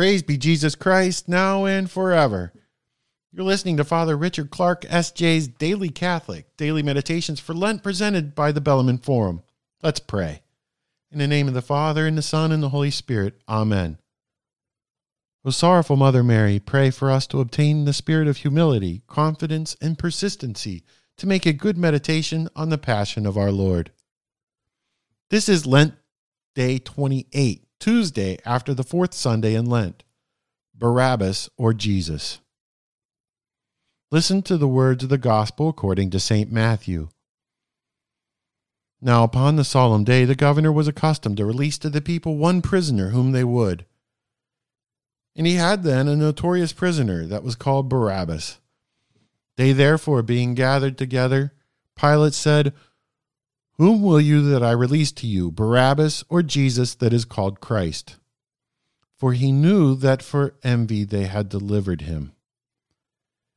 Praise be Jesus Christ, now and forever. You're listening to Father Richard Clarke, S.J.'s Daily Catholic, Daily Meditations for Lent, presented by the Bellarmine Forum. Let's pray. In the name of the Father, and the Son, and the Holy Spirit. Amen. O sorrowful Mother Mary, pray for us to obtain the spirit of humility, confidence, and persistency to make a good meditation on the Passion of our Lord. This is Lent Day 28. Tuesday after the fourth Sunday in Lent Barabbas or Jesus. Listen to the words of the Gospel according to St. Matthew. Now, upon the solemn day, the governor was accustomed to release to the people one prisoner whom they would. And he had then a notorious prisoner that was called Barabbas. They therefore, being gathered together, Pilate said, whom will you that I release to you, Barabbas or Jesus that is called Christ? For he knew that for envy they had delivered him.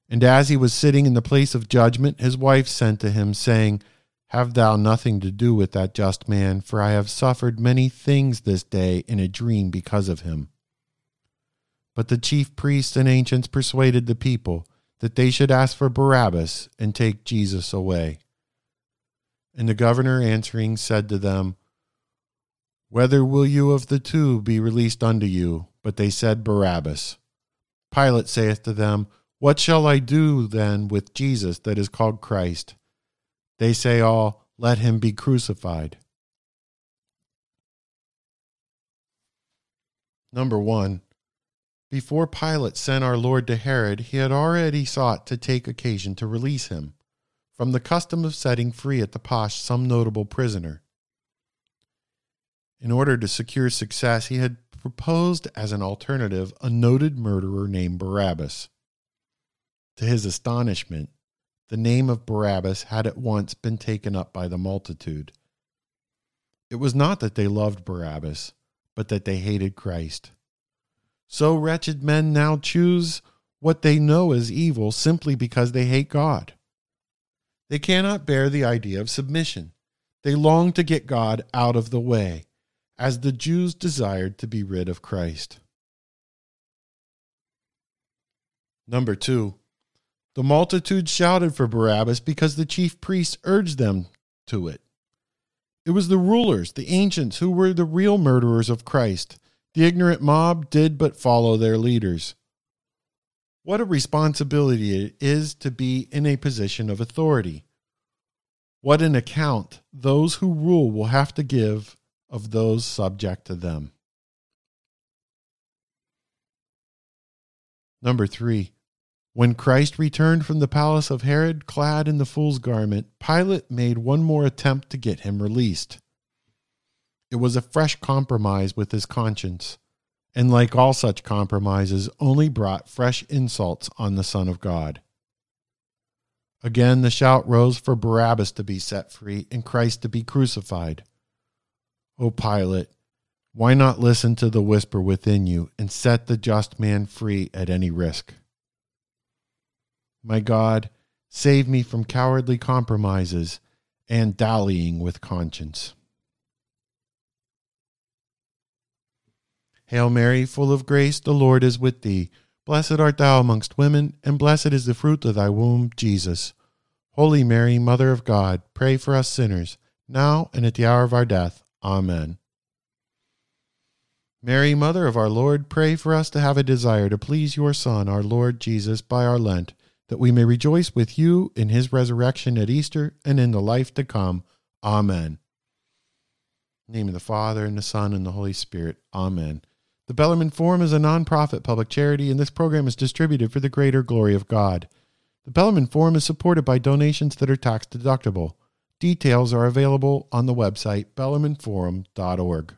And as he was sitting in the place of judgment, his wife sent to him, saying, Have thou nothing to do with that just man, for I have suffered many things this day in a dream because of him. But the chief priests and ancients persuaded the people that they should ask for Barabbas and take Jesus away. And the governor answering said to them, Whether will you of the two be released unto you? But they said, Barabbas. Pilate saith to them, What shall I do then with Jesus that is called Christ? They say all, Let him be crucified. Number one, before Pilate sent our Lord to Herod, he had already sought to take occasion to release him from the custom of setting free at the Pasch some notable prisoner. In order to secure success, he had proposed as an alternative a noted murderer named Barabbas. To his astonishment, the name of Barabbas had at once been taken up by the multitude. It was not that they loved Barabbas, but that they hated Christ. So wretched men now choose what they know as evil simply because they hate God. They cannot bear the idea of submission. They long to get God out of the way, as the Jews desired to be rid of Christ. Number two, the multitude shouted for Barabbas because the chief priests urged them to it. It was the rulers, the ancients, who were the real murderers of Christ. The ignorant mob did but follow their leaders. What a responsibility it is to be in a position of authority. What an account those who rule will have to give of those subject to them. Number three, when Christ returned from the palace of Herod, clad in the fool's garment, Pilate made one more attempt to get him released. It was a fresh compromise with his conscience and like all such compromises, only brought fresh insults on the Son of God. Again, the shout rose for Barabbas to be set free and Christ to be crucified. O Pilate, why not listen to the whisper within you and set the just man free at any risk? My God, save me from cowardly compromises and dallying with conscience. Hail Mary, full of grace, the Lord is with thee. Blessed art thou amongst women, and blessed is the fruit of thy womb, Jesus. Holy Mary, Mother of God, pray for us sinners, now and at the hour of our death. Amen. Mary, Mother of our Lord, pray for us to have a desire to please your Son, our Lord Jesus, by our Lent, that we may rejoice with you in his resurrection at Easter and in the life to come. Amen. name of the Father, and the Son, and the Holy Spirit. Amen. The Bellarmine Forum is a nonprofit public charity, and this program is distributed for the greater glory of God. The Bellarmine Forum is supported by donations that are tax deductible. Details are available on the website bellarmineforum.org.